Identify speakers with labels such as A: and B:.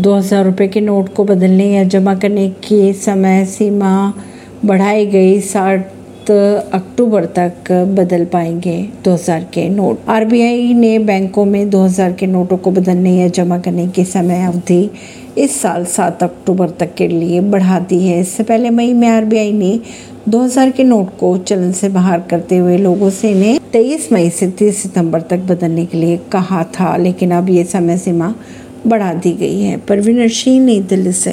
A: दो हज़ार रुपये के नोट को बदलने या जमा करने की समय सीमा बढ़ाई गई। सात अक्टूबर तक बदल पाएँगे 2000 के नोट। आरबीआई ने बैंकों में 2000 के नोटों को बदलने या जमा करने की समय अवधि इस साल 7 अक्टूबर तक के लिए बढ़ा दी है। इससे पहले मई में आरबीआई ने 2000 के नोट को चलन से बाहर करते हुए लोगों से इन्हें 23 मई से 30 सितंबर तक बदलने के लिए कहा था, लेकिन अब ये समय सीमा बढ़ा दी गई है परवीन सिंह नई दिल्ली से